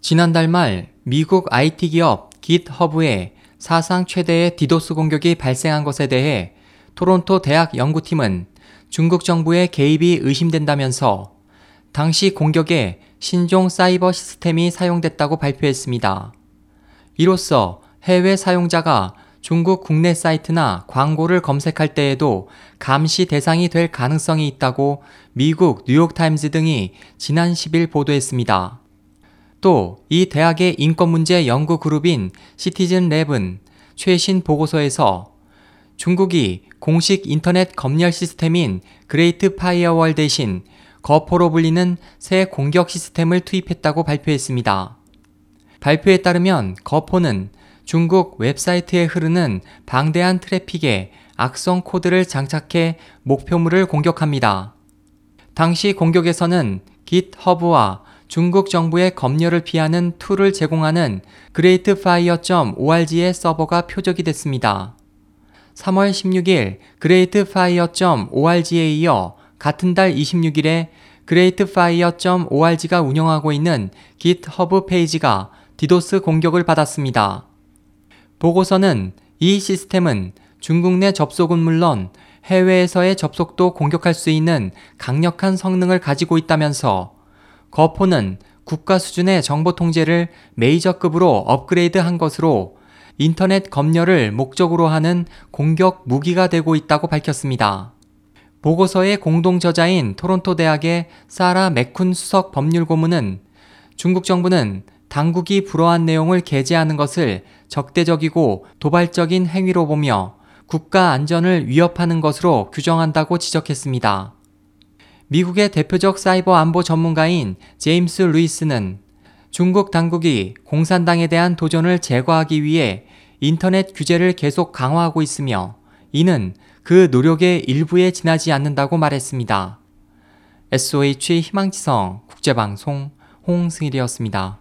지난달 말 미국 IT 기업 깃허브에 사상 최대의 디도스 공격이 발생한 것에 대해 토론토 대학 연구팀은 중국 정부의 개입이 의심된다면서 당시 공격에 신종 사이버 시스템이 사용됐다고 발표했습니다. 이로써 해외 사용자가 중국 국내 사이트나 광고를 검색할 때에도 감시 대상이 될 가능성이 있다고 미국 뉴욕타임즈 등이 지난 10일 보도했습니다. 또 이 대학의 인권문제 연구 그룹인 시티즌 랩은 최신 보고서에서 중국이 공식 인터넷 검열 시스템인 Great Firewall 대신 거포로 불리는 새 공격 시스템을 투입했다고 발표했습니다. 발표에 따르면 거포는 중국 웹사이트에 흐르는 방대한 트래픽에 악성 코드를 장착해 목표물을 공격합니다. 당시 공격에서는 깃허브와 중국 정부의 검열을 피하는 툴을 제공하는 greatfire.org의 서버가 표적이 됐습니다. 3월 16일 greatfire.org에 이어 같은 달 26일에 greatfire.org가 운영하고 있는 GitHub 페이지가 디도스 공격을 받았습니다. 보고서는 이 시스템은 중국 내 접속은 물론 해외에서의 접속도 공격할 수 있는 강력한 성능을 가지고 있다면서 거포는 국가 수준의 정보 통제를 메이저급으로 업그레이드 한 것으로 인터넷 검열을 목적으로 하는 공격 무기가 되고 있다고 밝혔습니다. 보고서의 공동 저자인 토론토 대학의 사라 맥쿤 수석 법률 고문은 중국 정부는 당국이 불허한 내용을 게재하는 것을 적대적이고 도발적인 행위로 보며 국가 안전을 위협하는 것으로 규정한다고 지적했습니다. 미국의 대표적 사이버 안보 전문가인 제임스 루이스는 중국 당국이 공산당에 대한 도전을 제거하기 위해 인터넷 규제를 계속 강화하고 있으며 이는 그 노력의 일부에 지나지 않는다고 말했습니다. SOH 희망지성 국제방송 홍승일이었습니다.